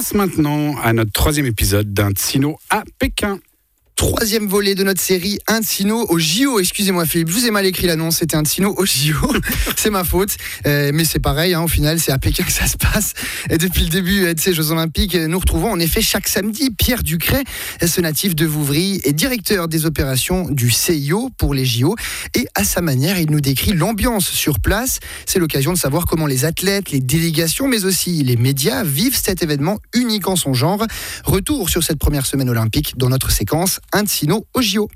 passe maintenant à notre troisième épisode d'un Tsino à Pékin troisième volet de notre série Un Sino au JO. Excusez-moi Philippe, je vous ai mal écrit l'annonce, c'était Un Sino au JO. c'est ma faute. Euh, mais c'est pareil, hein, au final, c'est à Pékin que ça se passe. Et depuis le début de ces Jeux Olympiques, nous retrouvons en effet chaque samedi Pierre Ducret, ce natif de Vouvry et directeur des opérations du CIO pour les JO. Et à sa manière, il nous décrit l'ambiance sur place. C'est l'occasion de savoir comment les athlètes, les délégations, mais aussi les médias vivent cet événement unique en son genre. Retour sur cette première semaine olympique dans notre séquence un de Sino au JO.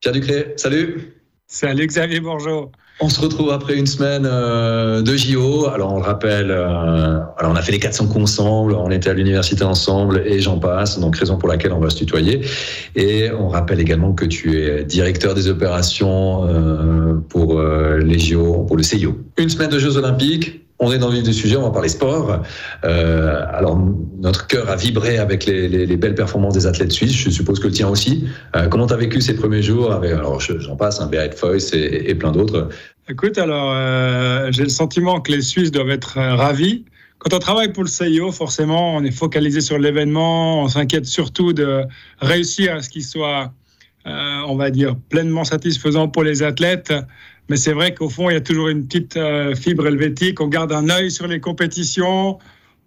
Pierre Ducré, salut. Salut Xavier Bourgeot. On se retrouve après une semaine euh, de JO. Alors on le rappelle, euh, alors on a fait les 400 coups ensemble, on était à l'université ensemble et j'en passe. Donc raison pour laquelle on va se tutoyer. Et on rappelle également que tu es directeur des opérations euh, pour les JO, pour le CIO. Une semaine de Jeux Olympiques on est dans le vif du sujet, on va parler sport. Euh, alors, notre cœur a vibré avec les, belles performances des athlètes suisses. Je suppose que le tien aussi. Euh, comment tu as vécu ces premiers jours avec, alors j'en passe, un hein, Foyce et, plein d'autres Écoute, alors, euh, j'ai le sentiment que les Suisses doivent être ravis. Quand on travaille pour le CIO, forcément, on est focalisé sur l'événement. On s'inquiète surtout de réussir à ce qu'il soit, on va dire, pleinement satisfaisant pour les athlètes. Mais c'est vrai qu'au fond, il y a toujours une petite euh, fibre helvétique. On garde un œil sur les compétitions.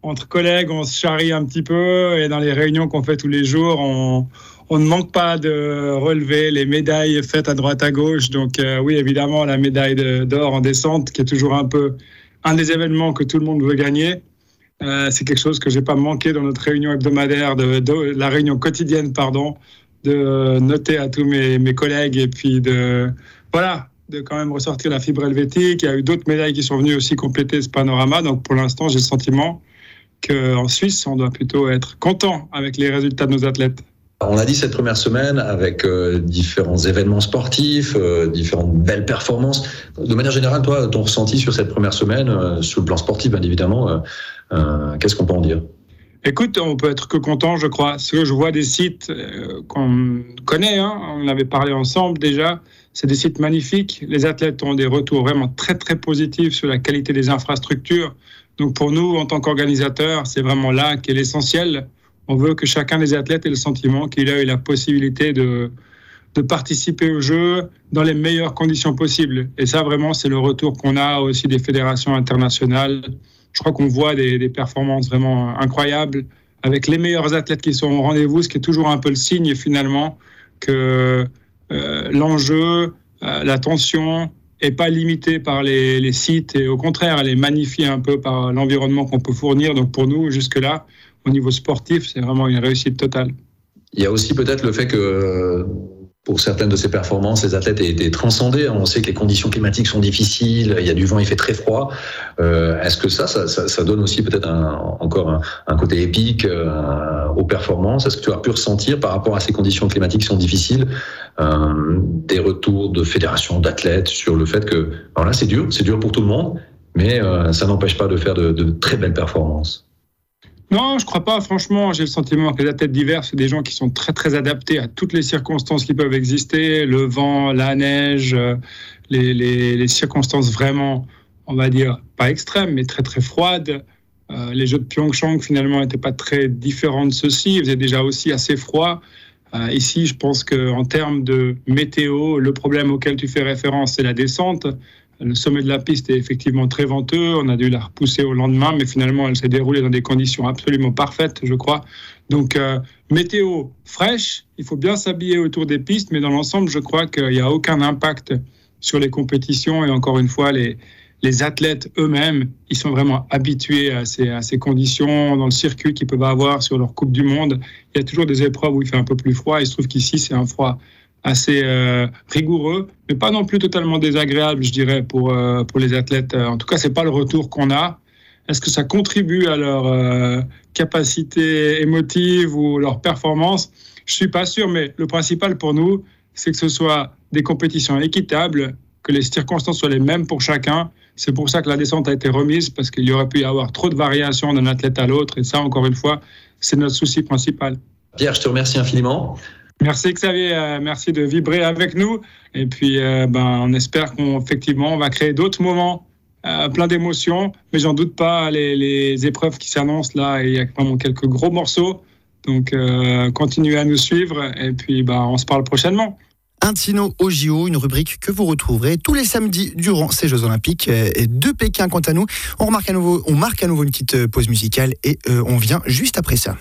Entre collègues, on se charrie un petit peu. Et dans les réunions qu'on fait tous les jours, on, ne manque pas de relever les médailles faites à droite à gauche. Donc euh, oui, évidemment, la médaille d'or en descente, qui est toujours un peu un des événements que tout le monde veut gagner. Euh, c'est quelque chose que j'ai pas manqué dans notre réunion hebdomadaire, la réunion quotidienne, pardon, de noter à tous mes, mes collègues et puis de voilà de quand même ressortir la fibre helvétique. Il y a eu d'autres médailles qui sont venues aussi compléter ce panorama. Donc pour l'instant, j'ai le sentiment qu'en Suisse, on doit plutôt être content avec les résultats de nos athlètes. On a dit cette première semaine avec euh, différents événements sportifs, euh, différentes belles performances. De manière générale, toi, ton ressenti sur cette première semaine, euh, sur le plan sportif, bien évidemment, qu'est-ce qu'on peut en dire? Écoute, on peut être que content, je crois. Parce que je vois des sites qu'on connaît, hein, on avait parlé ensemble déjà, c'est des sites magnifiques. Les athlètes ont des retours vraiment très, très positifs sur la qualité des infrastructures. Donc pour nous, en tant qu'organisateurs, c'est vraiment là qu'est l'essentiel. On veut que chacun des athlètes ait le sentiment qu'il a eu la possibilité de, de participer au jeu dans les meilleures conditions possibles. Et ça, vraiment, c'est le retour qu'on a aussi des fédérations internationales. Je crois qu'on voit des, performances vraiment incroyables avec les meilleurs athlètes qui sont au rendez-vous, ce qui est toujours un peu le signe finalement que euh, l'enjeu, euh, la tension n'est pas limitée par les, sites et au contraire, elle est magnifiée un peu par l'environnement qu'on peut fournir. Donc pour nous, jusque-là, au niveau sportif, c'est vraiment une réussite totale. Il y a aussi peut-être le fait que pour certaines de ces performances, les athlètes été transcendés. On sait que les conditions climatiques sont difficiles, il y a du vent, il fait très froid. Euh, est-ce que ça, ça, donne aussi peut-être encore un, côté épique euh, aux performances? Est-ce que tu as pu ressentir par rapport à ces conditions climatiques qui sont difficiles euh, des retours de fédérations d'athlètes sur le fait que, alors là, c'est dur, c'est dur pour tout le monde, mais ça n'empêche pas de faire de, de très belles performances? Non, je crois pas. Franchement, j'ai le sentiment que les athlètes divers, c'est des gens qui sont très très adaptés à toutes les circonstances qui peuvent exister, le vent, la neige, euh, les, circonstances vraiment, on va dire, pas extrêmes, mais très très froides. Euh, les Jeux de Pyeongchang finalement n'étaient pas très différents de ceux-ci. Ils faisaient déjà aussi assez froid. Euh, ici, je pense qu'en termes de météo, le problème auquel tu fais référence, c'est la descente. Le sommet de la piste est effectivement très venteux. On a dû la repousser au lendemain, mais finalement, elle s'est déroulée dans des conditions absolument parfaites, je crois. Donc, euh, météo fraîche, il faut bien s'habiller autour des pistes, mais dans l'ensemble, je crois qu'il n'y a aucun impact sur les compétitions. Et encore une fois, les, les athlètes eux-mêmes, ils sont vraiment habitués à ces, à ces conditions dans le circuit qu'ils peuvent avoir sur leur Coupe du Monde. Il y a toujours des épreuves où il fait un peu plus froid. Il se trouve qu'ici, c'est un froid assez euh, rigoureux, mais pas non plus totalement désagréable, je dirais, pour, euh, pour les athlètes. En tout cas, c'est pas le retour qu'on a. Est-ce que ça contribue à leur euh, capacité émotive ou leur performance? Je suis pas sûr, mais le principal pour nous, c'est que ce soit des compétitions équitables, que les circonstances soient les mêmes pour chacun. C'est pour ça que la descente a été remise, parce qu'il y aurait pu y avoir trop de variations d'un athlète à l'autre. Et ça, encore une fois, c'est notre souci principal. Pierre, je te remercie infiniment. Merci Xavier, euh, merci de vibrer avec nous. Et puis, euh, ben, on espère qu'effectivement, on va créer d'autres moments euh, plein d'émotions, mais j'en doute pas les, les épreuves qui s'annoncent là. Il y a vraiment quelques gros morceaux. Donc, euh, continuez à nous suivre et puis bah, on se parle prochainement. Un Tino au JO, une rubrique que vous retrouverez tous les samedis durant ces Jeux Olympiques de Pékin. Quant à nous, on, à nouveau, on marque à nouveau une petite pause musicale et on vient juste après ça.